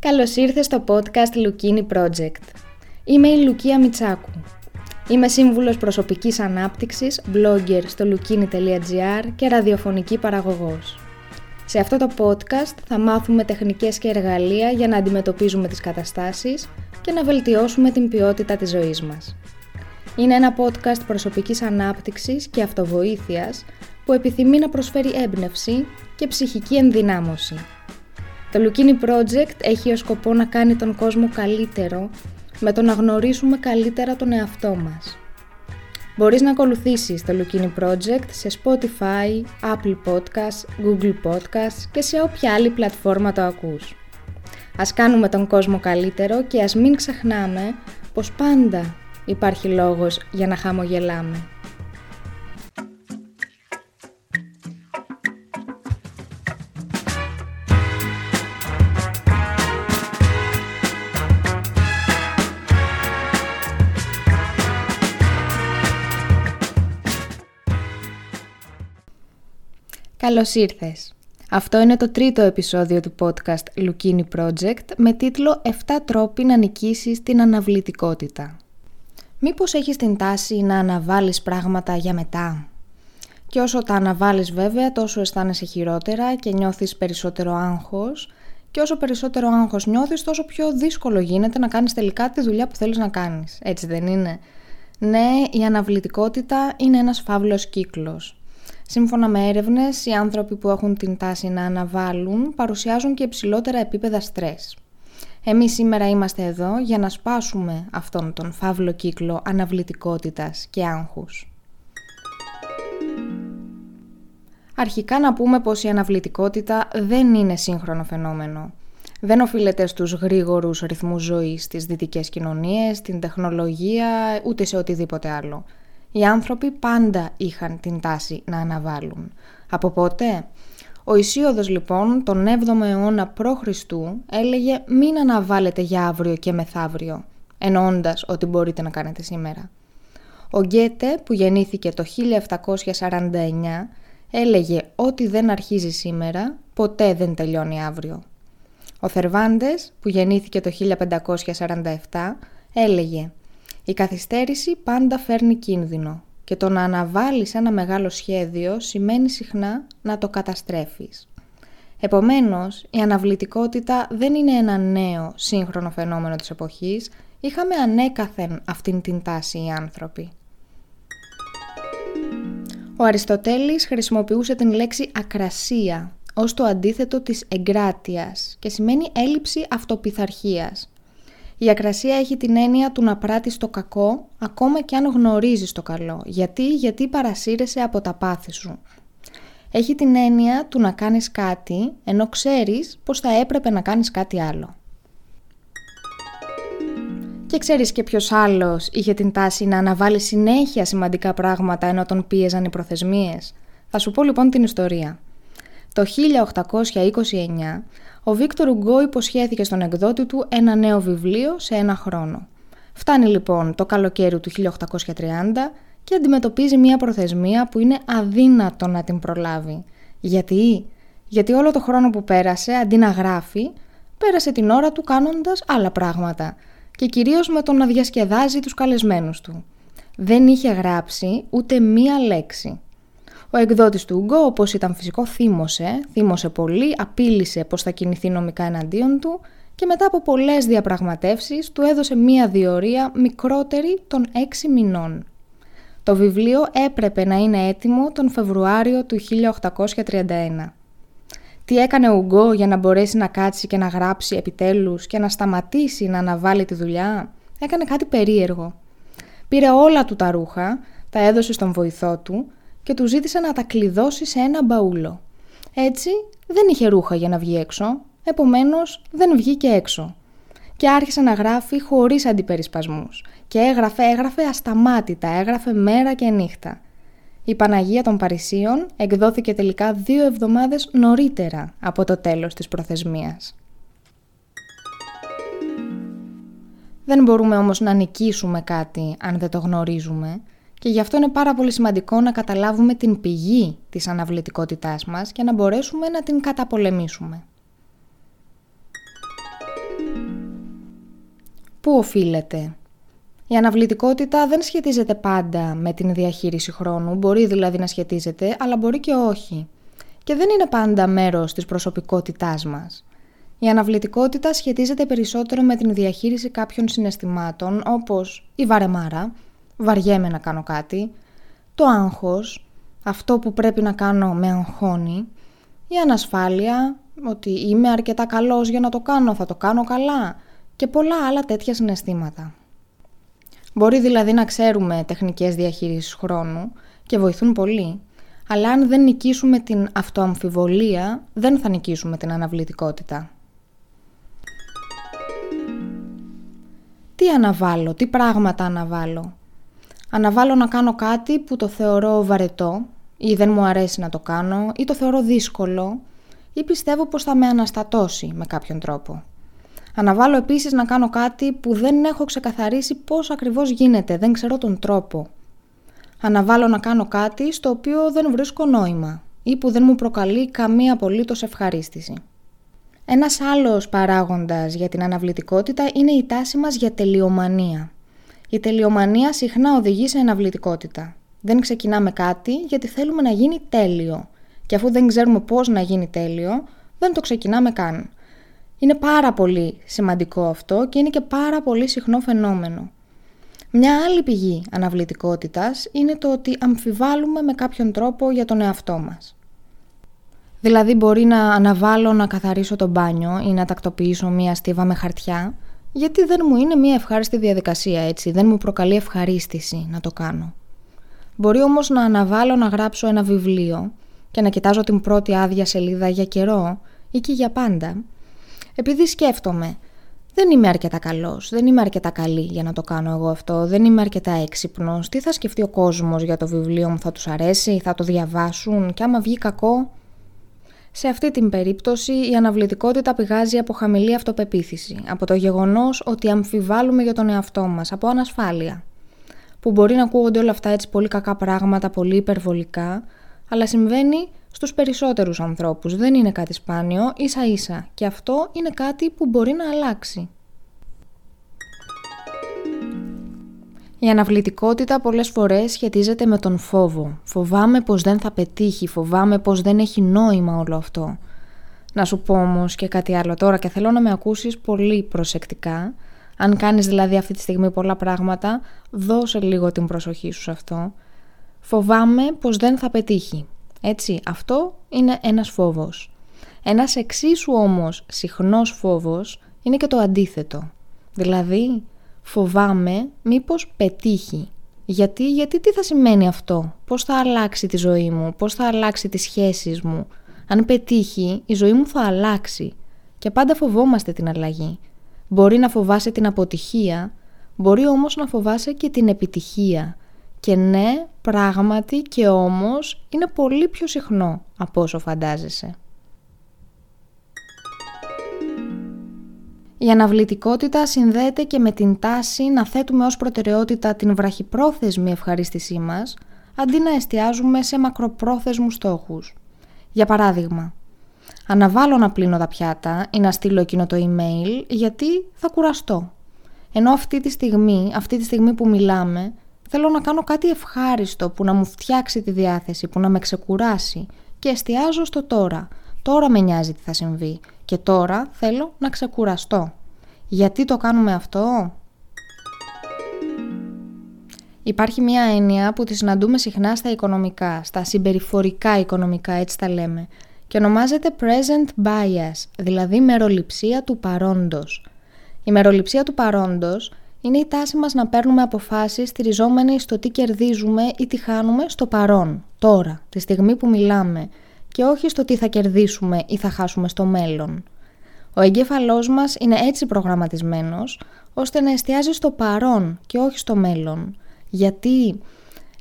Καλώς ήρθες στο podcast Λουκίνι Project. Είμαι η Λουκία Μιτσάκου. Είμαι σύμβουλος προσωπικής ανάπτυξης, blogger στο lukini.gr και ραδιοφωνική παραγωγός. Σε αυτό το podcast θα μάθουμε τεχνικές και εργαλεία για να αντιμετωπίζουμε τις καταστάσεις και να βελτιώσουμε την ποιότητα της ζωής μας. Είναι ένα podcast προσωπικής ανάπτυξης και αυτοβοήθειας που επιθυμεί να προσφέρει έμπνευση και ψυχική ενδυνάμωση. Το Lukini Project έχει ως σκοπό να κάνει τον κόσμο καλύτερο με το να γνωρίσουμε καλύτερα τον εαυτό μας. Μπορείς να ακολουθήσεις το Lukini Project σε Spotify, Apple Podcasts, Google Podcasts και σε όποια άλλη πλατφόρμα το ακούς. Ας κάνουμε τον κόσμο καλύτερο και ας μην ξεχνάμε πως πάντα υπάρχει λόγος για να χαμογελάμε. Καλώς ήρθες. Αυτό είναι το τρίτο επεισόδιο του podcast Lukini Project με τίτλο «7 τρόποι να νικήσεις την αναβλητικότητα». Μήπως έχεις την τάση να αναβάλεις πράγματα για μετά; Και όσο τα αναβάλεις βέβαια τόσο αισθάνεσαι χειρότερα και νιώθεις περισσότερο άγχος και όσο περισσότερο άγχος νιώθεις τόσο πιο δύσκολο γίνεται να κάνεις τελικά τη δουλειά που θέλεις να κάνεις. Έτσι δεν είναι; Ναι, η αναβλητικότητα είναι ένας φαύλος κύκλος. Σύμφωνα με έρευνες, οι άνθρωποι που έχουν την τάση να αναβάλουν παρουσιάζουν και υψηλότερα επίπεδα στρες. Εμείς σήμερα είμαστε εδώ για να σπάσουμε αυτόν τον φαύλο κύκλο αναβλητικότητας και άγχους. Αρχικά να πούμε πως η αναβλητικότητα δεν είναι σύγχρονο φαινόμενο. Δεν οφείλεται στους γρήγορους ρυθμούς ζωής στις δυτικές κοινωνίες, την τεχνολογία, ούτε σε οτιδήποτε άλλο. Οι άνθρωποι πάντα είχαν την τάση να αναβάλουν. Από πότε; Ο Ισίωδος λοιπόν τον 7ο αιώνα π.Χ. έλεγε μην αναβάλλετε για αύριο και μεθαύριο, εννοώντας ότι μπορείτε να κάνετε σήμερα. Ο Γκέτε που γεννήθηκε το 1749 έλεγε ότι δεν αρχίζει σήμερα, ποτέ δεν τελειώνει αύριο. Ο Θερβάντες που γεννήθηκε το 1547 έλεγε η καθυστέρηση πάντα φέρνει κίνδυνο και το να αναβάλεις ένα μεγάλο σχέδιο σημαίνει συχνά να το καταστρέφεις. Επομένως, η αναβλητικότητα δεν είναι ένα νέο σύγχρονο φαινόμενο της εποχής, είχαμε ανέκαθεν αυτήν την τάση οι άνθρωποι. Ο Αριστοτέλης χρησιμοποιούσε την λέξη ακρασία ως το αντίθετο της εγκράτειας και σημαίνει έλλειψη αυτοπιθαρχίας. Η ακρασία έχει την έννοια του να πράττεις το κακό ακόμα και αν γνωρίζεις το καλό. Γιατί, γιατί παρασύρεσαι από τα πάθη σου. Έχει την έννοια του να κάνεις κάτι ενώ ξέρεις πως θα έπρεπε να κάνεις κάτι άλλο. Και ξέρεις και ποιος άλλος είχε την τάση να αναβάλει συνέχεια σημαντικά πράγματα ενώ τον πίεζαν οι προθεσμίες. Θα σου πω λοιπόν την ιστορία. Το 1829 ο Βίκτορ Ουγκό υποσχέθηκε στον εκδότη του ένα νέο βιβλίο σε ένα χρόνο. Φτάνει λοιπόν το καλοκαίρι του 1830 και αντιμετωπίζει μια προθεσμία που είναι αδύνατο να την προλάβει. Γιατί; Γιατί όλο το χρόνο που πέρασε, αντί να γράφει, πέρασε την ώρα του κάνοντας άλλα πράγματα και κυρίως με το να διασκεδάζει τους καλεσμένους του. Δεν είχε γράψει ούτε μία λέξη. Ο εκδότης του Ουγκό, όπως ήταν φυσικό, θύμωσε, θύμωσε πολύ, απείλησε πως θα κινηθεί νομικά εναντίον του και μετά από πολλές διαπραγματεύσεις του έδωσε μία διορία μικρότερη των έξι μηνών. Το βιβλίο έπρεπε να είναι έτοιμο τον Φεβρουάριο του 1831. Τι έκανε ο Ουγκό για να μπορέσει να κάτσει και να γράψει επιτέλους και να σταματήσει να αναβάλει τη δουλειά; Έκανε κάτι περίεργο. Πήρε όλα του τα ρούχα, τα έδωσε στον βοηθό του και του ζήτησε να τα κλειδώσει σε ένα μπαούλο. Έτσι δεν είχε ρούχα για να βγει έξω, επομένως δεν βγήκε έξω. Και άρχισε να γράφει χωρίς αντιπερισπασμούς και έγραφε, έγραφε ασταμάτητα, έγραφε μέρα και νύχτα. Η Παναγία των Παρισίων εκδόθηκε τελικά δύο εβδομάδες νωρίτερα από το τέλος της προθεσμίας. Δεν μπορούμε όμως να νικήσουμε κάτι αν δεν το γνωρίζουμε και γι' αυτό είναι πάρα πολύ σημαντικό να καταλάβουμε την πηγή της αναβλητικότητάς μας και να μπορέσουμε να την καταπολεμήσουμε. Πού οφείλεται; Η αναβλητικότητα δεν σχετίζεται πάντα με την διαχείριση χρόνου, μπορεί δηλαδή να σχετίζεται, αλλά μπορεί και όχι. Και δεν είναι πάντα μέρος της προσωπικότητάς μας. Η αναβλητικότητα σχετίζεται περισσότερο με την διαχείριση κάποιων συναισθημάτων, όπως η βαρεμάρα, βαριέμαι να κάνω κάτι, το άγχος, αυτό που πρέπει να κάνω με αγχώνει, η ανασφάλεια, ότι είμαι αρκετά καλός για να το κάνω, θα το κάνω καλά και πολλά άλλα τέτοια συναισθήματα. Μπορεί δηλαδή να ξέρουμε τεχνικές διαχείρισης χρόνου και βοηθούν πολύ, αλλά αν δεν νικήσουμε την αυτοαμφιβολία, δεν θα νικήσουμε την αναβλητικότητα. Τι αναβάλω, τι πράγματα αναβάλω. Αναβάλω να κάνω κάτι που το θεωρώ βαρετό ή δεν μου αρέσει να το κάνω ή το θεωρώ δύσκολο ή πιστεύω πως θα με αναστατώσει με κάποιον τρόπο. Αναβάλω επίσης να κάνω κάτι που δεν έχω ξεκαθαρίσει πώς ακριβώς γίνεται, δεν ξέρω τον τρόπο. Αναβάλω να κάνω κάτι στο οποίο δεν βρίσκω νόημα ή που δεν μου προκαλεί καμία απολύτως ευχαρίστηση. Ένας άλλος παράγοντας για την αναβλητικότητα είναι η τάση μας για τελειομανία. Η τελειομανία συχνά οδηγεί σε αναβλητικότητα. Δεν ξεκινάμε κάτι γιατί θέλουμε να γίνει τέλειο. Και αφού δεν ξέρουμε πώς να γίνει τέλειο, δεν το ξεκινάμε καν. Είναι πάρα πολύ σημαντικό αυτό και είναι και πάρα πολύ συχνό φαινόμενο. Μια άλλη πηγή αναβλητικότητας είναι το ότι αμφιβάλλουμε με κάποιον τρόπο για τον εαυτό μας. Δηλαδή μπορεί να αναβάλω να καθαρίσω το μπάνιο ή να τακτοποιήσω μία στίβα με χαρτιά, γιατί δεν μου είναι μία ευχάριστη διαδικασία έτσι, δεν μου προκαλεί ευχαρίστηση να το κάνω. Μπορεί όμως να αναβάλω να γράψω ένα βιβλίο και να κοιτάζω την πρώτη άδεια σελίδα για καιρό ή και για πάντα, επειδή σκέφτομαι δεν είμαι αρκετά καλός, δεν είμαι αρκετά καλή για να το κάνω εγώ αυτό, δεν είμαι αρκετά έξυπνος, τι θα σκεφτεί ο κόσμος για το βιβλίο μου, θα τους αρέσει, θα το διαβάσουν και άμα βγει κακό σε αυτή την περίπτωση η αναβλητικότητα πηγάζει από χαμηλή αυτοπεποίθηση, από το γεγονός ότι αμφιβάλλουμε για τον εαυτό μας, από ανασφάλεια. Που μπορεί να ακούγονται όλα αυτά έτσι πολύ κακά πράγματα, πολύ υπερβολικά, αλλά συμβαίνει στους περισσότερους ανθρώπους, δεν είναι κάτι σπάνιο, ίσα ίσα και αυτό είναι κάτι που μπορεί να αλλάξει. Η αναβλητικότητα πολλές φορές σχετίζεται με τον φόβο. Φοβάμαι πως δεν θα πετύχει, φοβάμαι πως δεν έχει νόημα όλο αυτό. Να σου πω όμως και κάτι άλλο τώρα και θέλω να με ακούσεις πολύ προσεκτικά. Αν κάνεις δηλαδή αυτή τη στιγμή πολλά πράγματα, δώσε λίγο την προσοχή σου σε αυτό. Φοβάμαι πως δεν θα πετύχει. Έτσι, αυτό είναι ένας φόβος. Ένας εξίσου όμως συχνός φόβος είναι και το αντίθετο. Δηλαδή, φοβάμαι μήπως πετύχει. Γιατί, γιατί τι θα σημαίνει αυτό, πώς θα αλλάξει τη ζωή μου, πώς θα αλλάξει τις σχέσεις μου; Αν πετύχει, η ζωή μου θα αλλάξει. Και πάντα φοβόμαστε την αλλαγή. Μπορεί να φοβάσαι την αποτυχία, μπορεί όμως να φοβάσαι και την επιτυχία. Και ναι, πράγματι και όμως είναι πολύ πιο συχνό από όσο φαντάζεσαι. Η αναβλητικότητα συνδέεται και με την τάση να θέτουμε ως προτεραιότητα την βραχυπρόθεσμη ευχαρίστησή μας, αντί να εστιάζουμε σε μακροπρόθεσμους στόχους. Για παράδειγμα, αναβάλω να πλύνω τα πιάτα ή να στείλω εκείνο το email γιατί θα κουραστώ. Ενώ αυτή τη στιγμή, αυτή τη στιγμή που μιλάμε, θέλω να κάνω κάτι ευχάριστο που να μου φτιάξει τη διάθεση, που να με ξεκουράσει και εστιάζω στο τώρα. Τώρα με νοιάζει τι θα συμβεί και τώρα θέλω να ξεκουραστώ. Γιατί το κάνουμε αυτό; Υπάρχει μια έννοια που τη συναντούμε συχνά στα οικονομικά, στα συμπεριφορικά οικονομικά, έτσι τα λέμε, και ονομάζεται present bias, δηλαδή μεροληψία του παρόντος. Η μεροληψία του παρόντος είναι η τάση μας να παίρνουμε αποφάσεις στηριζόμενοι στο τι κερδίζουμε ή τι χάνουμε στο παρόν, τώρα, τη στιγμή που μιλάμε, και όχι στο τι θα κερδίσουμε ή θα χάσουμε στο μέλλον. Ο εγκέφαλός μας είναι έτσι προγραμματισμένος, ώστε να εστιάζει στο παρόν και όχι στο μέλλον. Γιατί,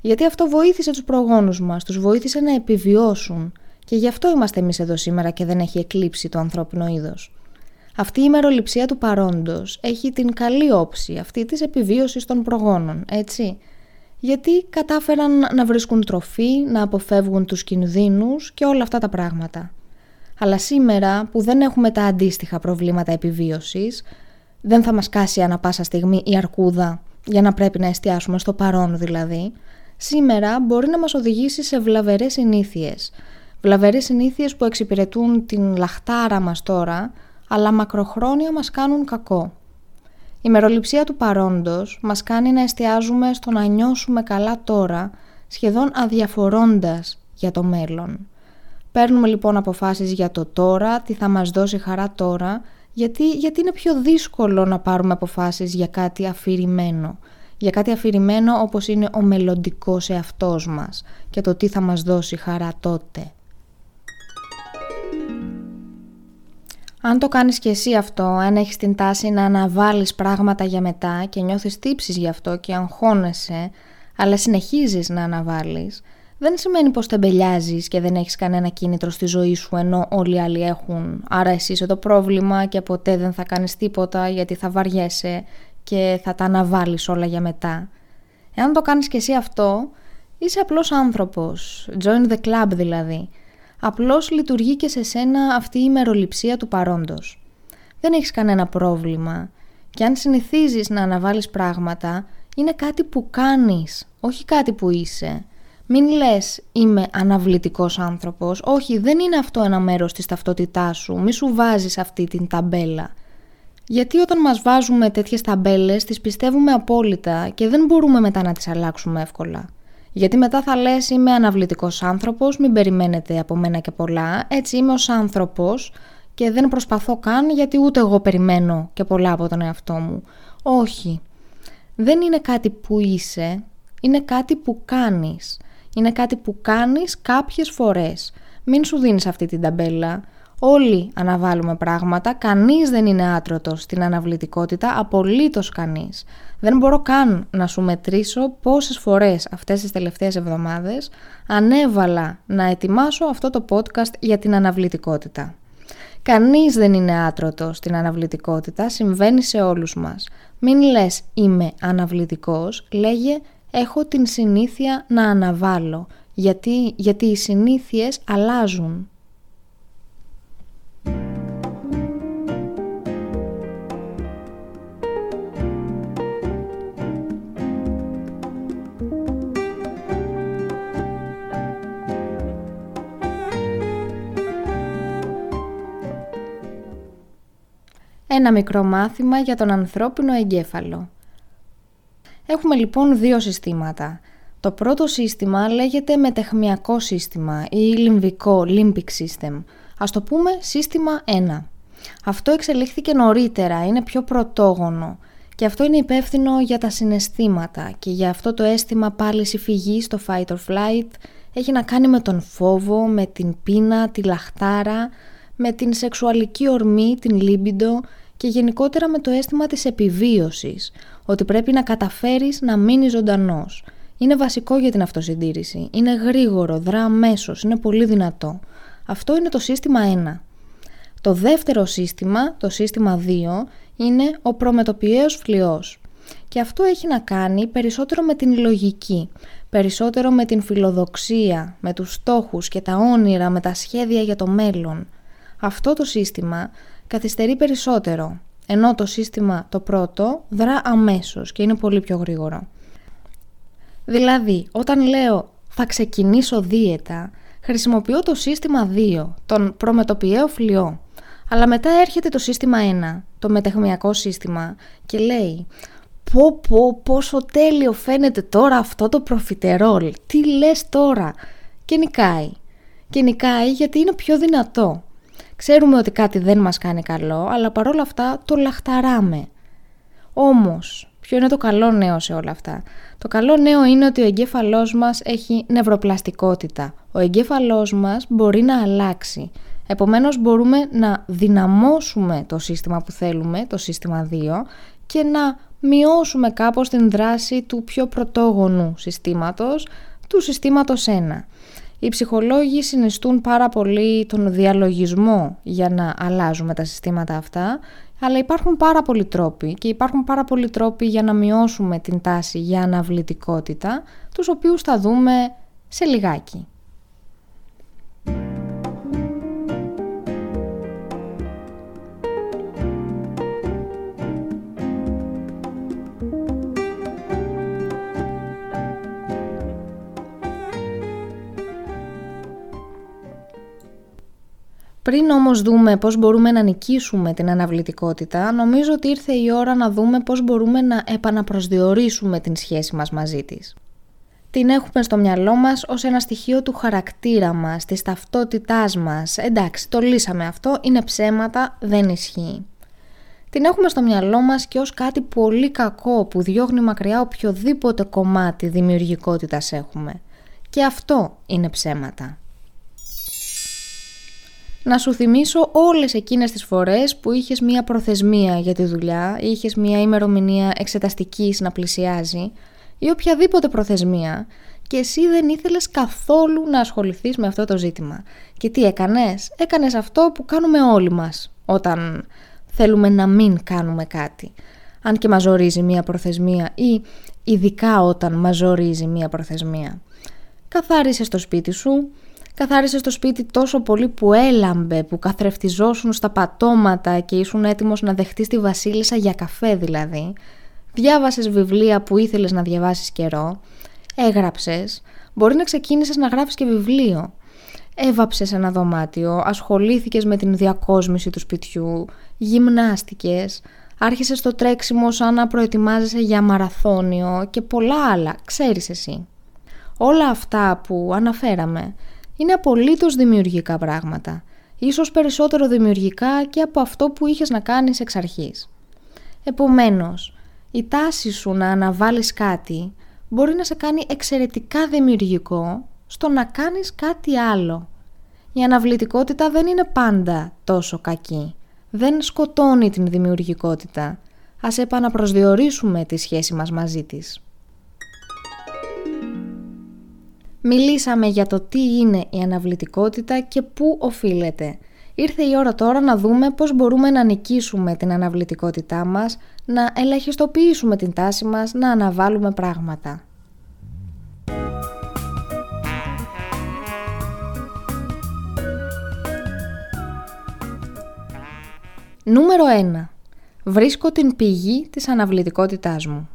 Γιατί αυτό βοήθησε τους προγόνους μας, τους βοήθησε να επιβιώσουν και γι' αυτό είμαστε εμείς εδώ σήμερα και δεν έχει εκλείψει το ανθρώπινο είδος. Αυτή η μεροληψία του παρόντος έχει την καλή όψη αυτή της επιβίωσης των προγόνων, έτσι γιατί κατάφεραν να βρίσκουν τροφή, να αποφεύγουν τους κινδύνους και όλα αυτά τα πράγματα. Αλλά σήμερα που δεν έχουμε τα αντίστοιχα προβλήματα επιβίωσης, δεν θα μας κάσει ανα πάσα στιγμή η αρκούδα για να πρέπει να εστιάσουμε στο παρόν δηλαδή, σήμερα μπορεί να μας οδηγήσει σε βλαβερές συνήθειες. Βλαβερές συνήθειες που εξυπηρετούν την λαχτάρα μας τώρα, αλλά μακροχρόνια μας κάνουν κακό. Η μεροληψία του παρόντος μας κάνει να εστιάζουμε στο να νιώσουμε καλά τώρα, σχεδόν αδιαφορώντας για το μέλλον. Παίρνουμε λοιπόν αποφάσεις για το τώρα, τι θα μας δώσει χαρά τώρα, γιατί, γιατί είναι πιο δύσκολο να πάρουμε αποφάσεις για κάτι αφηρημένο. Για κάτι αφηρημένο όπως είναι ο μελλοντικός εαυτός μας και το τι θα μας δώσει χαρά τότε. Αν το κάνεις και εσύ αυτό, αν έχεις την τάση να αναβάλεις πράγματα για μετά και νιώθεις τύψεις γι' αυτό και αγχώνεσαι, αλλά συνεχίζεις να αναβάλεις, δεν σημαίνει πως τεμπελιάζεις και δεν έχεις κανένα κίνητρο στη ζωή σου ενώ όλοι οι άλλοι έχουν. Άρα εσύ είσαι το πρόβλημα και ποτέ δεν θα κάνεις τίποτα γιατί θα βαριέσαι και θα τα αναβάλεις όλα για μετά. Εάν το κάνεις και εσύ αυτό, είσαι απλός άνθρωπος. Join the club δηλαδή. Απλώς λειτουργεί και σε σένα αυτή η ημεροληψία του παρόντος. Δεν έχεις κανένα πρόβλημα. Και αν συνηθίζεις να αναβάλεις πράγματα, είναι κάτι που κάνεις, όχι κάτι που είσαι. Μην λες είμαι αναβλητικός άνθρωπος. Όχι, δεν είναι αυτό ένα μέρος της ταυτότητάς σου. Μη σου βάζεις αυτή την ταμπέλα. Γιατί όταν μας βάζουμε τέτοιες ταμπέλες τις πιστεύουμε απόλυτα και δεν μπορούμε μετά να τις αλλάξουμε εύκολα. Γιατί μετά θα λες είμαι αναβλητικός άνθρωπος, μην περιμένετε από μένα και πολλά, έτσι είμαι ως άνθρωπος και δεν προσπαθώ καν γιατί ούτε εγώ περιμένω και πολλά από τον εαυτό μου. Όχι. Δεν είναι κάτι που είσαι, είναι κάτι που κάνεις. Είναι κάτι που κάνεις κάποιες φορές. Μην σου δίνεις αυτή την ταμπέλα. Όλοι αναβάλουμε πράγματα, κανείς δεν είναι άτρωτος στην αναβλητικότητα, απολύτως κανείς. Δεν μπορώ καν να σου μετρήσω πόσες φορές αυτές τις τελευταίες εβδομάδες ανέβαλα να ετοιμάσω αυτό το podcast για την αναβλητικότητα. Κανείς δεν είναι άτρωτος στην αναβλητικότητα, συμβαίνει σε όλους μας. Μην λες είμαι αναβλητικός, λέγε έχω την συνήθεια να αναβάλω, γιατί, γιατί οι συνήθειες αλλάζουν. Ένα μικρό μάθημα για τον ανθρώπινο εγκέφαλο. Έχουμε λοιπόν δύο συστήματα. Το πρώτο σύστημα λέγεται μετεχμιακό σύστημα ή λιμβικό, limbic system. Ας το πούμε σύστημα 1. Αυτό εξελίχθηκε νωρίτερα, είναι πιο πρωτόγονο και αυτό είναι υπεύθυνο για τα συναισθήματα και για αυτό το αίσθημα πάλι η φυγή στο fight or flight έχει να κάνει με τον φόβο, με την πείνα, τη λαχτάρα, με την σεξουαλική ορμή, την λίμπιντο και γενικότερα με το αίσθημα της επιβίωσης, ότι πρέπει να καταφέρεις να μείνεις ζωντανός. Είναι βασικό για την αυτοσυντήρηση, είναι γρήγορο, δρά αμέσως, είναι πολύ δυνατό. Αυτό είναι το σύστημα 1. Το δεύτερο σύστημα, το σύστημα 2, είναι ο προμετωπιαίος φλοιός. Και αυτό έχει να κάνει περισσότερο με την λογική, περισσότερο με την φιλοδοξία, με τους στόχους και τα όνειρα, με τα σχέδια για το μέλλον. Αυτό το σύστημα καθυστερεί περισσότερο, ενώ το σύστημα το πρώτο δρά αμέσως και είναι πολύ πιο γρήγορο. Δηλαδή, όταν λέω θα ξεκινήσω δίαιτα, χρησιμοποιώ το σύστημα 2, τον προμετωπιαίο φλοιό. Αλλά μετά έρχεται το σύστημα 1, το μετεχμιακό σύστημα και λέει «Πω πω πόσο τέλειο φαίνεται τώρα αυτό το προφιτερόλ, τι λες τώρα» και νικάει. Και νικάει γιατί είναι πιο δυνατό. Ξέρουμε ότι κάτι δεν μας κάνει καλό, αλλά παρόλα αυτά το λαχταράμε. Όμως, ποιο είναι το καλό νέο σε όλα αυτά; Το καλό νέο είναι ότι ο εγκέφαλός μας έχει νευροπλαστικότητα. Ο εγκέφαλός μας μπορεί να αλλάξει. Επομένως μπορούμε να δυναμώσουμε το σύστημα που θέλουμε, το σύστημα 2, και να μειώσουμε κάπως την δράση του πιο πρωτόγονου συστήματος, του συστήματος 1. Οι ψυχολόγοι συνιστούν πάρα πολύ τον διαλογισμό για να αλλάζουμε τα συστήματα αυτά, αλλά υπάρχουν πάρα πολλοί τρόποι και υπάρχουν πάρα πολλοί τρόποι για να μειώσουμε την τάση για αναβλητικότητα, τους οποίους θα δούμε σε λιγάκι. Πριν όμως δούμε πώς μπορούμε να νικήσουμε την αναβλητικότητα, νομίζω ότι ήρθε η ώρα να δούμε πώς μπορούμε να επαναπροσδιορίσουμε την σχέση μας μαζί της. Την έχουμε στο μυαλό μας ως ένα στοιχείο του χαρακτήρα μας, της ταυτότητάς μας. Εντάξει, το λύσαμε αυτό, είναι ψέματα, δεν ισχύει. Την έχουμε στο μυαλό μας και ως κάτι πολύ κακό που διώχνει μακριά οποιοδήποτε κομμάτι δημιουργικότητας έχουμε. Και αυτό είναι ψέματα να σου θυμίσω όλες εκείνες τις φορές που είχες μία προθεσμία για τη δουλειά, είχες μία ημερομηνία εξεταστικής να πλησιάζει ή οποιαδήποτε προθεσμία και εσύ δεν ήθελες καθόλου να ασχοληθείς με αυτό το ζήτημα. Και τι έκανες; Έκανες αυτό που κάνουμε όλοι μας όταν θέλουμε να μην κάνουμε κάτι. Αν και μας ζορίζει μία προθεσμία ή ειδικά όταν μας ζορίζει μία προθεσμία. Καθάρισες το σπίτι σου, Καθάρισε το σπίτι τόσο πολύ που έλαμπε, που καθρεφτιζόσουν στα πατώματα και ήσουν έτοιμος να δεχτείς τη βασίλισσα για καφέ δηλαδή. Διάβασες βιβλία που ήθελες να διαβάσεις καιρό. Έγραψες. Μπορεί να ξεκίνησες να γράφεις και βιβλίο. Έβαψες ένα δωμάτιο, ασχολήθηκες με την διακόσμηση του σπιτιού, γυμνάστηκες, άρχισες το τρέξιμο σαν να προετοιμάζεσαι για μαραθώνιο και πολλά άλλα, ξέρεις εσύ. Όλα αυτά που αναφέραμε είναι απολύτως δημιουργικά πράγματα. Ίσως περισσότερο δημιουργικά και από αυτό που είχες να κάνεις εξ αρχής. Επομένως, η τάση σου να αναβάλεις κάτι μπορεί να σε κάνει εξαιρετικά δημιουργικό στο να κάνεις κάτι άλλο. Η αναβλητικότητα δεν είναι πάντα τόσο κακή. Δεν σκοτώνει την δημιουργικότητα. Ας επαναπροσδιορίσουμε τη σχέση μας μαζί της. Μιλήσαμε για το τι είναι η αναβλητικότητα και πού οφείλεται. Ήρθε η ώρα τώρα να δούμε πώς μπορούμε να νικήσουμε την αναβλητικότητά μας, να ελαχιστοποιήσουμε την τάση μας, να αναβάλουμε πράγματα. Νούμερο 1. Βρίσκω την πηγή της αναβλητικότητάς μου.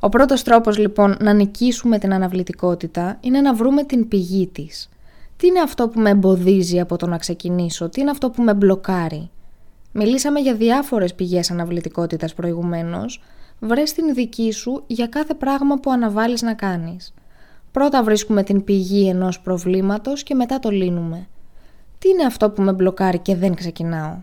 Ο πρώτος τρόπος λοιπόν να νικήσουμε την αναβλητικότητα είναι να βρούμε την πηγή της. Τι είναι αυτό που με εμποδίζει από το να ξεκινήσω, τι είναι αυτό που με μπλοκάρει; Μιλήσαμε για διάφορες πηγές αναβλητικότητας προηγουμένως, βρες την δική σου για κάθε πράγμα που αναβάλεις να κάνεις. Πρώτα βρίσκουμε την πηγή ενός προβλήματος και μετά το λύνουμε. Τι είναι αυτό που με μπλοκάρει και δεν ξεκινάω;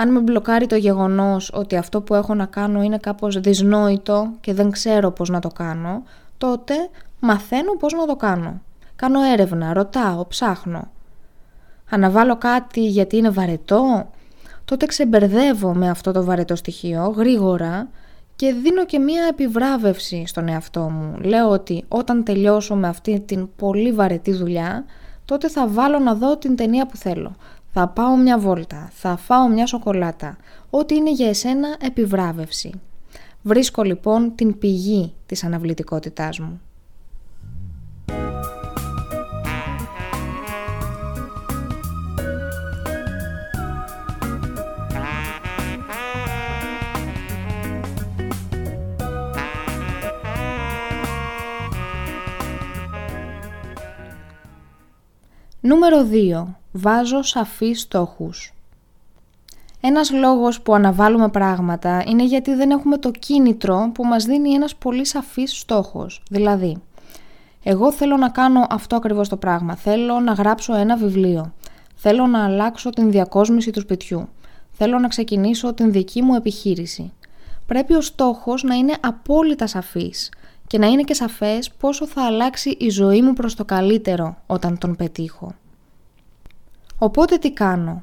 Αν με μπλοκάρει το γεγονός ότι αυτό που έχω να κάνω είναι κάπως δυσνόητο και δεν ξέρω πώς να το κάνω, τότε μαθαίνω πώς να το κάνω. Κάνω έρευνα, ρωτάω, ψάχνω. Αναβάλω κάτι γιατί είναι βαρετό, τότε ξεμπερδεύω με αυτό το βαρετό στοιχείο γρήγορα και δίνω και μία επιβράβευση στον εαυτό μου. Λέω ότι όταν τελειώσω με αυτή την πολύ βαρετή δουλειά, τότε θα βάλω να δω την ταινία που θέλω. Θα πάω μια βόλτα, θα φάω μια σοκολάτα, ό,τι είναι για εσένα επιβράβευση. Βρίσκω λοιπόν την πηγή της αναβλητικότητάς μου. Νούμερο 2. Βάζω σαφείς στόχους. Ένας λόγος που αναβάλουμε πράγματα είναι γιατί δεν έχουμε το κίνητρο που μας δίνει ένας πολύ σαφής στόχος. Δηλαδή, εγώ θέλω να κάνω αυτό ακριβώς το πράγμα. Θέλω να γράψω ένα βιβλίο. Θέλω να αλλάξω την διακόσμηση του σπιτιού. Θέλω να ξεκινήσω την δική μου επιχείρηση. Πρέπει ο στόχος να είναι απόλυτα σαφής και να είναι και σαφές πόσο θα αλλάξει η ζωή μου προς το καλύτερο όταν τον πετύχω. Οπότε τι κάνω;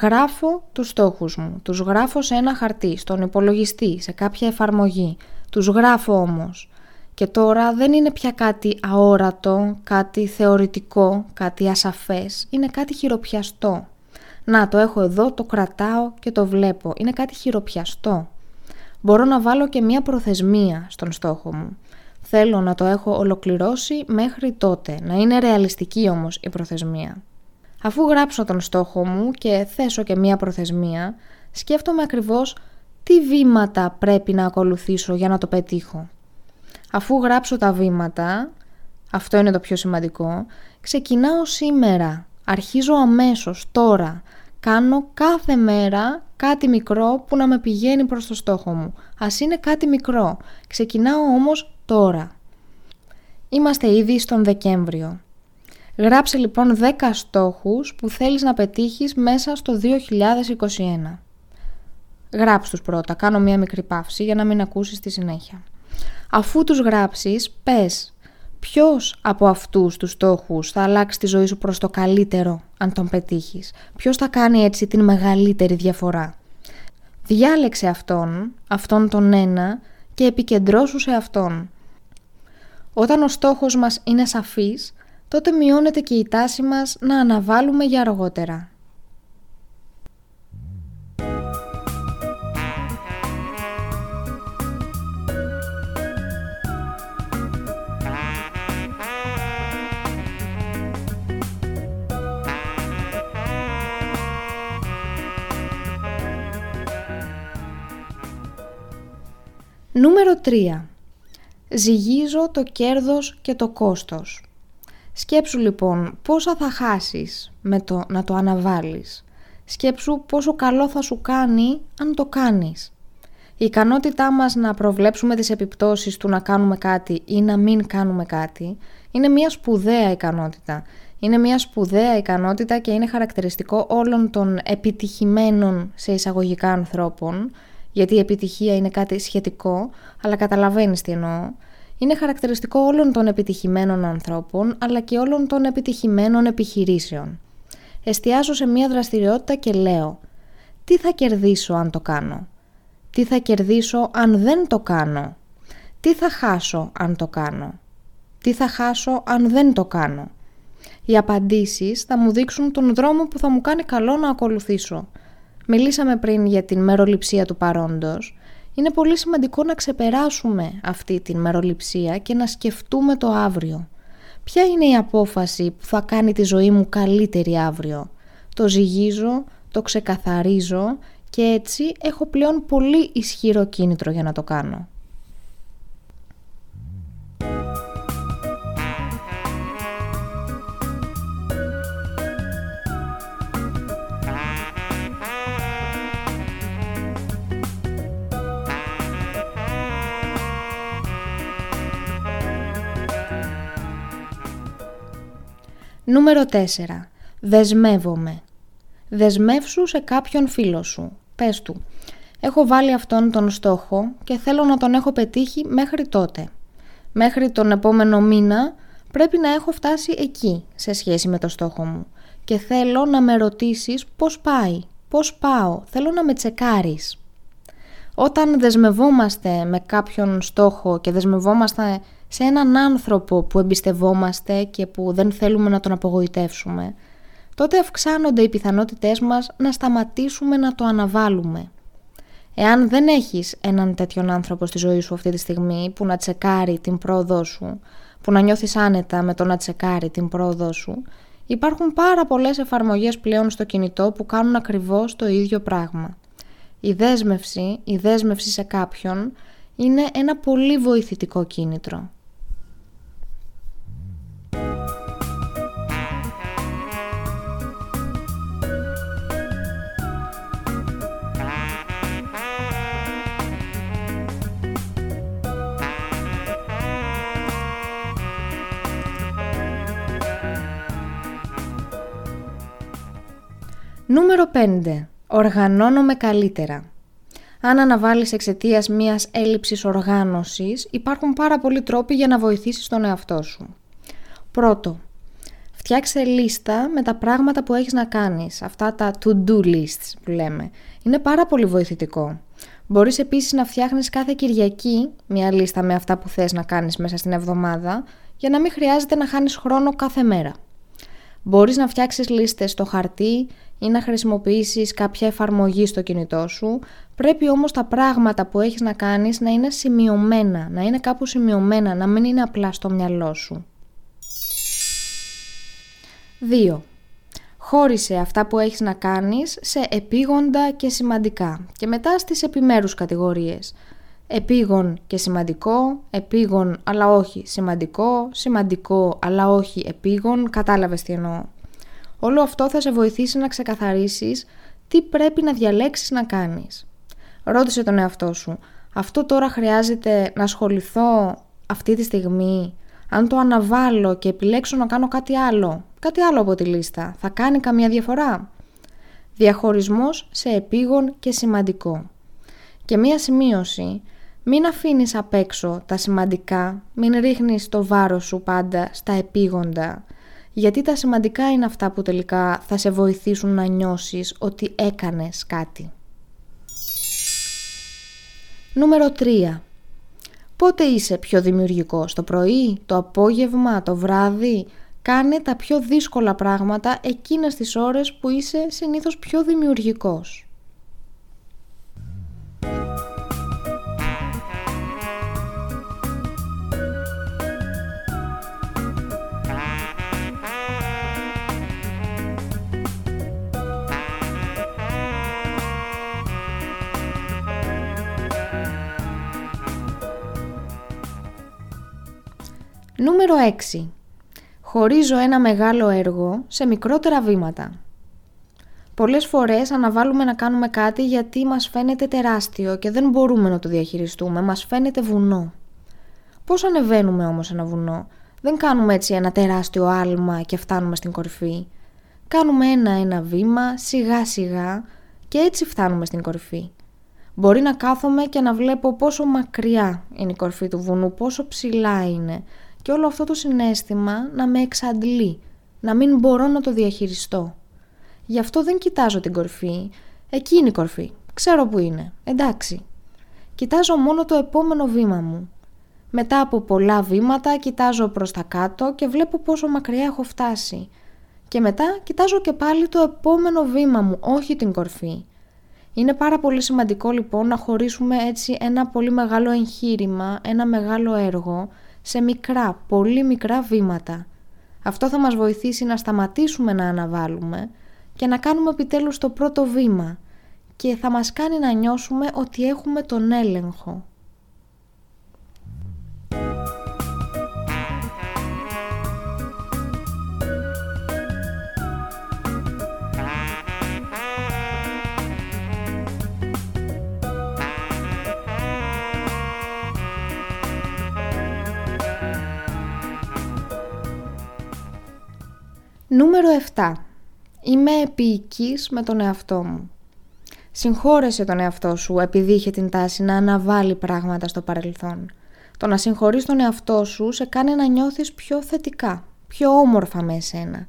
Γράφω τους στόχους μου, τους γράφω σε ένα χαρτί, στον υπολογιστή, σε κάποια εφαρμογή. Τους γράφω όμως. Και τώρα δεν είναι πια κάτι αόρατο, κάτι θεωρητικό, κάτι ασαφές. Είναι κάτι χειροπιαστό. Να, το έχω εδώ, το κρατάω και το βλέπω. Είναι κάτι χειροπιαστό. Μπορώ να βάλω και μία προθεσμία στον στόχο μου. Θέλω να το έχω ολοκληρώσει μέχρι τότε, να είναι ρεαλιστική όμως η προθεσμία. Αφού γράψω τον στόχο μου και θέσω και μία προθεσμία, σκέφτομαι ακριβώς τι βήματα πρέπει να ακολουθήσω για να το πετύχω. Αφού γράψω τα βήματα, αυτό είναι το πιο σημαντικό, ξεκινάω σήμερα Αρχίζω αμέσως, τώρα. Κάνω κάθε μέρα κάτι μικρό που να με πηγαίνει προς το στόχο μου. Ας είναι κάτι μικρό. Ξεκινάω όμως τώρα. Είμαστε ήδη στον Δεκέμβριο. Γράψε λοιπόν 10 στόχους που θέλεις να πετύχεις μέσα στο 2021. Γράψ τους πρώτα, κάνω μία μικρή παύση για να μην ακούσεις τη συνέχεια. Αφού τους γράψεις, πες ποιος από αυτούς τους στόχους θα αλλάξει τη ζωή σου προς το καλύτερο αν τον πετύχεις; Ποιος θα κάνει έτσι την μεγαλύτερη διαφορά; Διάλεξε αυτόν, αυτόν τον ένα και επικεντρώσου σε αυτόν. Όταν ο στόχος μας είναι σαφής, τότε μειώνεται και η τάση μας να αναβάλουμε για αργότερα. Νούμερο 3. Ζυγίζω το κέρδος και το κόστος. Σκέψου λοιπόν πόσα θα χάσεις με το να το αναβάλεις. Σκέψου πόσο καλό θα σου κάνει αν το κάνεις. Η ικανότητά μας να προβλέψουμε τις επιπτώσεις του να κάνουμε κάτι ή να μην κάνουμε κάτι είναι μια σπουδαία ικανότητα. Είναι μια σπουδαία ικανότητα και είναι χαρακτηριστικό όλων των επιτυχημένων σε εισαγωγικά ανθρώπων γιατί η επιτυχία είναι κάτι σχετικό, αλλά καταλαβαίνεις τι εννοώ, είναι χαρακτηριστικό όλων των επιτυχημένων ανθρώπων, αλλά και όλων των επιτυχημένων επιχειρήσεων. Εστιάζω σε μία δραστηριότητα και λέω «Τι θα κερδίσω αν το κάνω» «Τι θα κερδίσω αν δεν το κάνω» «Τι θα χάσω αν το κάνω» «Τι θα χάσω αν δεν το κάνω» Οι απαντήσεις θα μου δείξουν τον δρόμο που θα μου κάνει καλό να ακολουθήσω – Μιλήσαμε πριν για την μεροληψία του παρόντος. Είναι πολύ σημαντικό να ξεπεράσουμε αυτή την μεροληψία και να σκεφτούμε το αύριο. Ποια είναι η απόφαση που θα κάνει τη ζωή μου καλύτερη αύριο; Το ζυγίζω, το ξεκαθαρίζω και έτσι έχω πλέον πολύ ισχυρό κίνητρο για να το κάνω. Νούμερο 4. Δεσμεύομαι. Δεσμεύσου σε κάποιον φίλο σου. Πες του. Έχω βάλει αυτόν τον στόχο και θέλω να τον έχω πετύχει μέχρι τότε. Μέχρι τον επόμενο μήνα πρέπει να έχω φτάσει εκεί σε σχέση με το στόχο μου. Και θέλω να με ρωτήσεις πώς πάει, πώς πάω, θέλω να με τσεκάρεις. Όταν δεσμευόμαστε με κάποιον στόχο και δεσμευόμαστε σε έναν άνθρωπο που εμπιστευόμαστε και που δεν θέλουμε να τον απογοητεύσουμε, τότε αυξάνονται οι πιθανότητές μας να σταματήσουμε να το αναβάλουμε. Εάν δεν έχεις έναν τέτοιον άνθρωπο στη ζωή σου αυτή τη στιγμή που να τσεκάρει την πρόοδό σου, που να νιώθεις άνετα με το να τσεκάρει την πρόοδό σου, υπάρχουν πάρα πολλές εφαρμογές πλέον στο κινητό που κάνουν ακριβώς το ίδιο πράγμα. Η δέσμευση, η δέσμευση σε κάποιον είναι ένα πολύ βοηθητικό κίνητρο. Νούμερο 5. Οργανώνομαι καλύτερα. Αν αναβάλεις εξαιτίας μιας έλλειψης οργάνωσης, υπάρχουν πάρα πολλοί τρόποι για να βοηθήσεις τον εαυτό σου. Πρώτο, φτιάξε λίστα με τα πράγματα που έχεις να κάνεις, αυτά τα to-do lists που λέμε. Είναι πάρα πολύ βοηθητικό. Μπορείς επίσης να φτιάχνεις κάθε Κυριακή μια λίστα με αυτά που θες να κάνεις μέσα στην εβδομάδα, για να μην χρειάζεται να χάνεις χρόνο κάθε μέρα. Μπορείς να φτιάξεις λίστες στο χαρτί ή να χρησιμοποιήσεις κάποια εφαρμογή στο κινητό σου. Πρέπει όμως τα πράγματα που έχεις να κάνεις να είναι σημειωμένα, να είναι κάπου σημειωμένα, να μην είναι απλά στο μυαλό σου. 2. Χώρισε αυτά που έχεις να κάνεις σε επίγοντα και σημαντικά και μετά στις επιμέρους κατηγορίες. Επίγον και σημαντικό, επίγον αλλά όχι σημαντικό, σημαντικό αλλά όχι επίγον, κατάλαβες τι εννοώ. Όλο αυτό θα σε βοηθήσει να ξεκαθαρίσεις τι πρέπει να διαλέξεις να κάνεις. Ρώτησε τον εαυτό σου, αυτό τώρα χρειάζεται να ασχοληθώ αυτή τη στιγμή, αν το αναβάλω και επιλέξω να κάνω κάτι άλλο, κάτι άλλο από τη λίστα, θα κάνει καμία διαφορά; Διαχωρισμός σε επίγον και σημαντικό. Και μία σημείωση, μην αφήνεις απ' έξω τα σημαντικά, μην ρίχνεις το βάρος σου πάντα στα επίγοντα, γιατί τα σημαντικά είναι αυτά που τελικά θα σε βοηθήσουν να νιώσεις ότι έκανες κάτι. Νούμερο 3. Πότε είσαι πιο δημιουργικός, το πρωί, το απόγευμα, το βράδυ; Κάνε τα πιο δύσκολα πράγματα εκείνες τις ώρες που είσαι συνήθως πιο δημιουργικός. Νούμερο 6. Χωρίζω ένα μεγάλο έργο σε μικρότερα βήματα. Πολλές φορές αναβάλουμε να κάνουμε κάτι γιατί μας φαίνεται τεράστιο και δεν μπορούμε να το διαχειριστούμε, μας φαίνεται βουνό. Πώς ανεβαίνουμε όμως ένα βουνό; Δεν κάνουμε έτσι ένα τεράστιο άλμα και φτάνουμε στην κορυφή. Κάνουμε ένα-ένα βήμα, σιγά σιγά και έτσι φτάνουμε στην κορυφή. Μπορεί να κάθομαι και να βλέπω πόσο μακριά είναι η κορφή του βουνού, πόσο ψηλά είναι, και όλο αυτό το συνέστημα να με εξαντλεί, να μην μπορώ να το διαχειριστώ. Γι' αυτό δεν κοιτάζω την κορφή, εκείνη η κορφή, ξέρω που είναι, εντάξει. Κοιτάζω μόνο το επόμενο βήμα μου. Μετά από πολλά βήματα κοιτάζω προς τα κάτω και βλέπω πόσο μακριά έχω φτάσει. Και μετά κοιτάζω και πάλι το επόμενο βήμα μου, όχι την κορφή. Είναι πάρα πολύ σημαντικό λοιπόν να χωρίσουμε έτσι ένα πολύ μεγάλο εγχείρημα, ένα μεγάλο έργο σε μικρά, πολύ μικρά βήματα. Αυτό θα μας βοηθήσει να σταματήσουμε να αναβάλουμε και να κάνουμε επιτέλους το πρώτο βήμα και θα μας κάνει να νιώσουμε ότι έχουμε τον έλεγχο. Νούμερο 7. Είμαι επίοικης με τον εαυτό μου. Συγχώρεσε τον εαυτό σου επειδή είχε την τάση να αναβάλει πράγματα στο παρελθόν. Το να συγχωρείς τον εαυτό σου σε κάνει να νιώθεις πιο θετικά, πιο όμορφα με εσένα.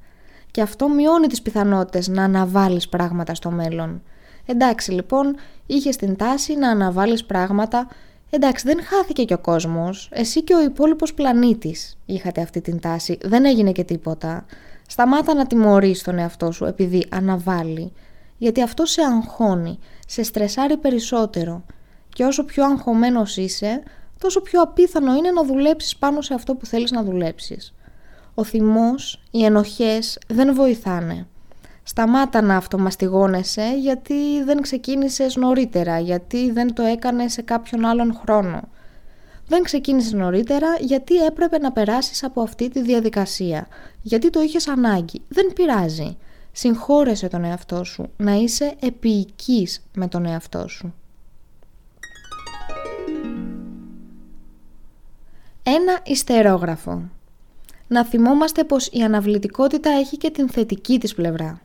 Και αυτό μειώνει τις πιθανότητες να αναβάλεις πράγματα στο μέλλον. Εντάξει λοιπόν, είχες την τάση να αναβάλεις πράγματα Εντάξει, δεν χάθηκε και ο κόσμος. Εσύ και ο υπόλοιπος πλανήτης είχατε αυτή την τάση. Δεν έγινε και τίποτα. Σταμάτα να τιμωρείς τον εαυτό σου επειδή αναβάλει, γιατί αυτό σε αγχώνει, σε στρεσάρει περισσότερο και όσο πιο αγχωμένος είσαι, τόσο πιο απίθανο είναι να δουλέψεις πάνω σε αυτό που θέλεις να δουλέψεις. Ο θυμός, οι ενοχές δεν βοηθάνε. Σταμάτα να αυτομαστιγώνεσαι γιατί δεν ξεκίνησες νωρίτερα, γιατί δεν το έκανες σε κάποιον άλλον χρόνο. Δεν ξεκίνησες νωρίτερα γιατί έπρεπε να περάσεις από αυτή τη διαδικασία. Γιατί το είχες ανάγκη. Δεν πειράζει. Συγχώρεσε τον εαυτό σου. Να είσαι επίοικης με τον εαυτό σου. Ένα ιστερόγραφο. Να θυμόμαστε πως η αναβλητικότητα έχει και την θετική της πλευρά.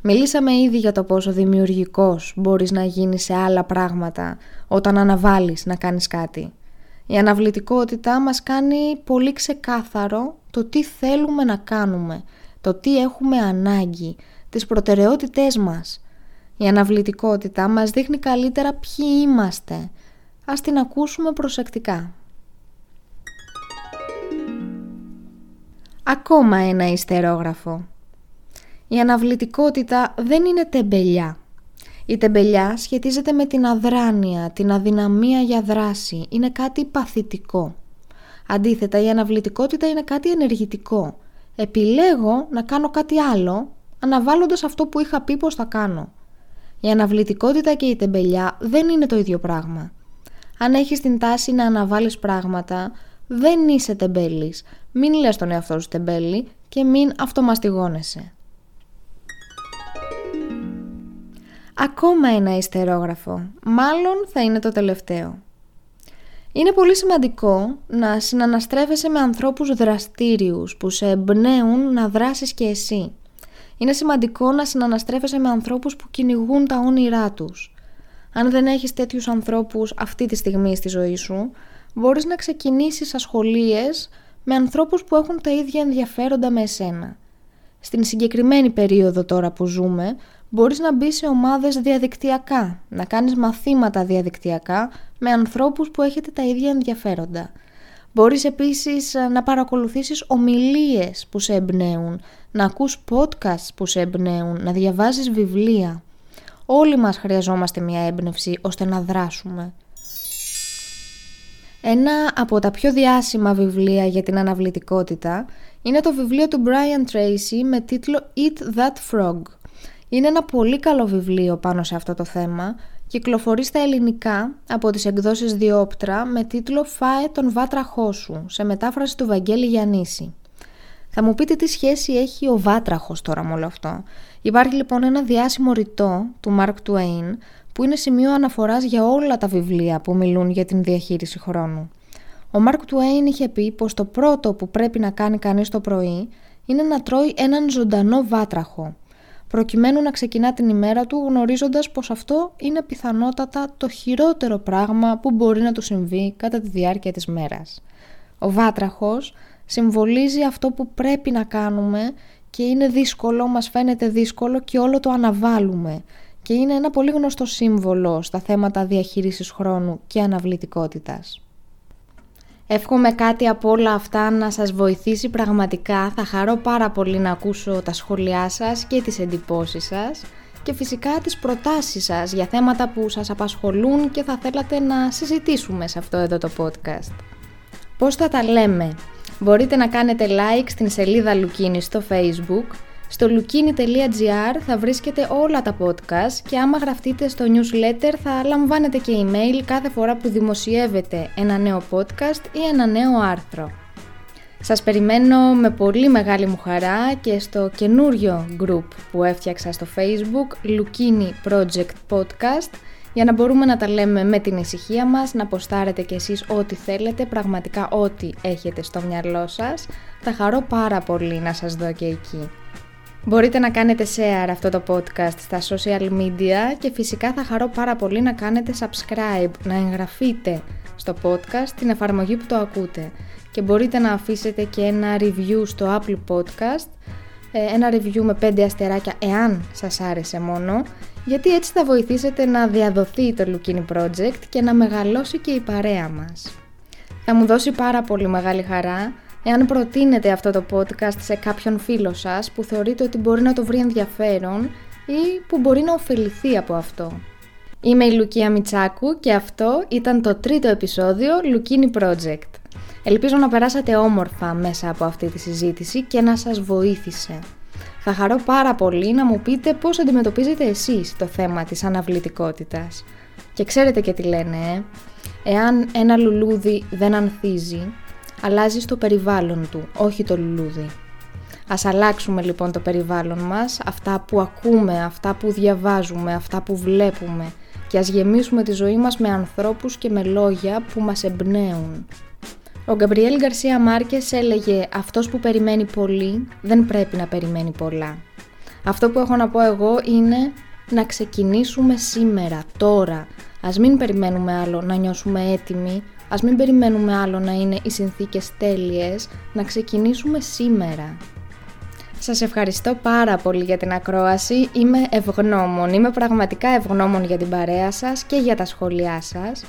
Μιλήσαμε ήδη για το πόσο δημιουργικός μπορείς να γίνεις σε άλλα πράγματα όταν αναβάλεις να κάνεις κάτι. Η αναβλητικότητα μας κάνει πολύ ξεκάθαρο το τι θέλουμε να κάνουμε, το τι έχουμε ανάγκη, τις προτεραιότητές μας. Η αναβλητικότητα μας δείχνει καλύτερα ποιοι είμαστε. Ας την ακούσουμε προσεκτικά. Ακόμα ένα ιστερόγραφο. Η αναβλητικότητα δεν είναι τεμπελιά. Η τεμπελιά σχετίζεται με την αδράνεια, την αδυναμία για δράση. Είναι κάτι παθητικό. Αντίθετα, η αναβλητικότητα είναι κάτι ενεργητικό. Επιλέγω να κάνω κάτι άλλο, αναβάλλοντας αυτό που είχα πει πως θα κάνω. Η αναβλητικότητα και η τεμπελιά δεν είναι το ίδιο πράγμα. Αν έχεις την τάση να αναβάλεις πράγματα, δεν είσαι τεμπέλης. Μην λες τον εαυτό σου τεμπέλη και μην αυτομαστιγώνεσαι. Ακόμα ένα ιστερόγραφο. Μάλλον θα είναι το τελευταίο. Είναι πολύ σημαντικό να συναναστρέφεσαι με ανθρώπους δραστήριους που σε εμπνέουν να δράσεις και εσύ. Είναι σημαντικό να συναναστρέφεσαι με ανθρώπους που κυνηγούν τα όνειρά τους. Αν δεν έχεις τέτοιους ανθρώπους αυτή τη στιγμή στη ζωή σου, μπορείς να ξεκινήσεις ασχολίες με ανθρώπους που έχουν τα ίδια ενδιαφέροντα με εσένα. Στην συγκεκριμένη περίοδο τώρα που ζούμε, μπορείς να μπεις σε ομάδες διαδικτυακά, να κάνεις μαθήματα διαδικτυακά με ανθρώπους που έχετε τα ίδια ενδιαφέροντα. Μπορείς επίσης ε, να παρακολουθήσεις ομιλίες που σε εμπνέουν, να ακούς podcasts που σε εμπνέουν, να διαβάζεις βιβλία. Όλοι μας χρειαζόμαστε μια έμπνευση ώστε να δράσουμε. Ένα από τα πιο διάσημα βιβλία για την αναβλητικότητα είναι το βιβλίο του Brian Tracy με τίτλο Eat That Frog. Είναι ένα πολύ καλό βιβλίο πάνω σε αυτό το θέμα, κυκλοφορεί στα ελληνικά από τις εκδόσεις Διόπτρα με τίτλο «Φάε τον βάτραχό σου» σε μετάφραση του Βαγγέλη Γιαννήση. Θα μου πείτε τι σχέση έχει ο βάτραχος τώρα με όλο αυτό. Υπάρχει λοιπόν ένα διάσημο ρητό του Mark Twain που είναι σημείο αναφοράς για όλα τα βιβλία που μιλούν για την διαχείριση χρόνου. Ο Μάρκ Τουέιν είχε πει πως το πρώτο που πρέπει να κάνει κανείς το πρωί είναι να τρώει έναν ζωντανό βάτραχο, προκειμένου να ξεκινά την ημέρα του γνωρίζοντας πως αυτό είναι πιθανότατα το χειρότερο πράγμα που μπορεί να του συμβεί κατά τη διάρκεια της μέρας. Ο βάτραχος συμβολίζει αυτό που πρέπει να κάνουμε και είναι δύσκολο, μας φαίνεται δύσκολο και όλο το αναβάλουμε και είναι ένα πολύ γνωστό σύμβολο στα θέματα διαχείρισης χρόνου και αναβλητικότητας. Εύχομαι κάτι από όλα αυτά να σας βοηθήσει πραγματικά. Θα χαρώ πάρα πολύ να ακούσω τα σχόλιά σας και τις εντυπώσεις σας και φυσικά τις προτάσεις σας για θέματα που σας απασχολούν και θα θέλατε να συζητήσουμε σε αυτό εδώ το podcast. Πώς θα τα λέμε; Μπορείτε να κάνετε like στην σελίδα Λουκίνη στο facebook στο lukini.gr θα βρίσκετε όλα τα podcast και άμα γραφτείτε στο newsletter θα λαμβάνετε και email κάθε φορά που δημοσιεύετε ένα νέο podcast ή ένα νέο άρθρο. Σας περιμένω με πολύ μεγάλη μου χαρά και στο καινούριο group που έφτιαξα στο facebook Lukini Project Podcast για να μπορούμε να τα λέμε με την ησυχία μας, να ποστάρετε κι εσείς ό,τι θέλετε, πραγματικά ό,τι έχετε στο μυαλό σας. Θα χαρώ πάρα πολύ να σας δω και εκεί. Μπορείτε να κάνετε share αυτό το podcast στα social media και φυσικά θα χαρώ πάρα πολύ να κάνετε subscribe, να εγγραφείτε στο podcast την εφαρμογή που το ακούτε. Και μπορείτε να αφήσετε και ένα review στο Apple Podcast, ε, ένα review με 5 αστεράκια εάν σας άρεσε μόνο, γιατί έτσι θα βοηθήσετε να διαδοθεί το Lukini Project και να μεγαλώσει και η παρέα μας. Θα μου δώσει πάρα πολύ μεγάλη χαρά Εάν προτείνετε αυτό το podcast σε κάποιον φίλο σας που θεωρείτε ότι μπορεί να το βρει ενδιαφέρον ή που μπορεί να ωφεληθεί από αυτό. Είμαι η Λουκία Μιτσάκου και αυτό ήταν το τρίτο επεισόδιο Lukini Project. Ελπίζω να περάσατε όμορφα μέσα από αυτή τη συζήτηση και να σας βοήθησε. Θα χαρώ πάρα πολύ να μου πείτε πώς αντιμετωπίζετε εσείς το θέμα της αναβλητικότητας. Και ξέρετε και τι λένε, ε; Εάν ένα λουλούδι δεν ανθίζει, αλλάζεις στο περιβάλλον του, όχι το λουλούδι. Ας αλλάξουμε λοιπόν το περιβάλλον μας, αυτά που ακούμε, αυτά που διαβάζουμε, αυτά που βλέπουμε και ας γεμίσουμε τη ζωή μας με ανθρώπους και με λόγια που μας εμπνέουν. Ο Γκαμπριέλ Γκαρσία Μάρκες έλεγε «Αυτός που περιμένει πολύ δεν πρέπει να περιμένει πολλά». Αυτό που έχω να πω εγώ είναι να ξεκινήσουμε σήμερα, τώρα. Ας μην περιμένουμε άλλο να νιώσουμε έτοιμοι, Ας μην περιμένουμε άλλο να είναι οι συνθήκες τέλειες, να ξεκινήσουμε σήμερα. Σας ευχαριστώ πάρα πολύ για την ακρόαση, είμαι ευγνώμων, είμαι πραγματικά ευγνώμων για την παρέα σας και για τα σχόλιά σας.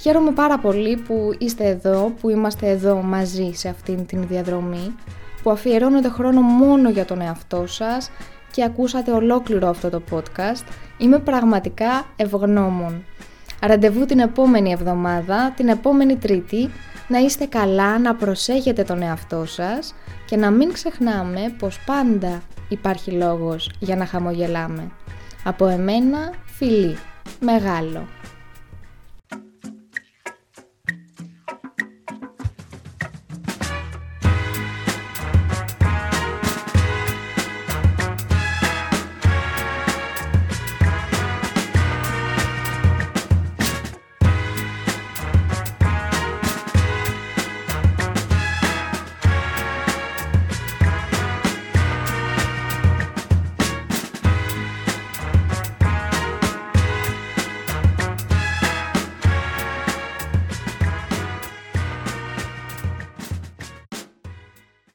Χαίρομαι πάρα πολύ που είστε εδώ, που είμαστε εδώ μαζί σε αυτήν την διαδρομή, που αφιερώνετε χρόνο μόνο για τον εαυτό σας και ακούσατε ολόκληρο αυτό το podcast. Είμαι πραγματικά ευγνώμων. Ραντεβού την επόμενη εβδομάδα, την επόμενη Τρίτη, να είστε καλά, να προσέχετε τον εαυτό σας και να μην ξεχνάμε πως πάντα υπάρχει λόγος για να χαμογελάμε. Από εμένα, φιλί, μεγάλο.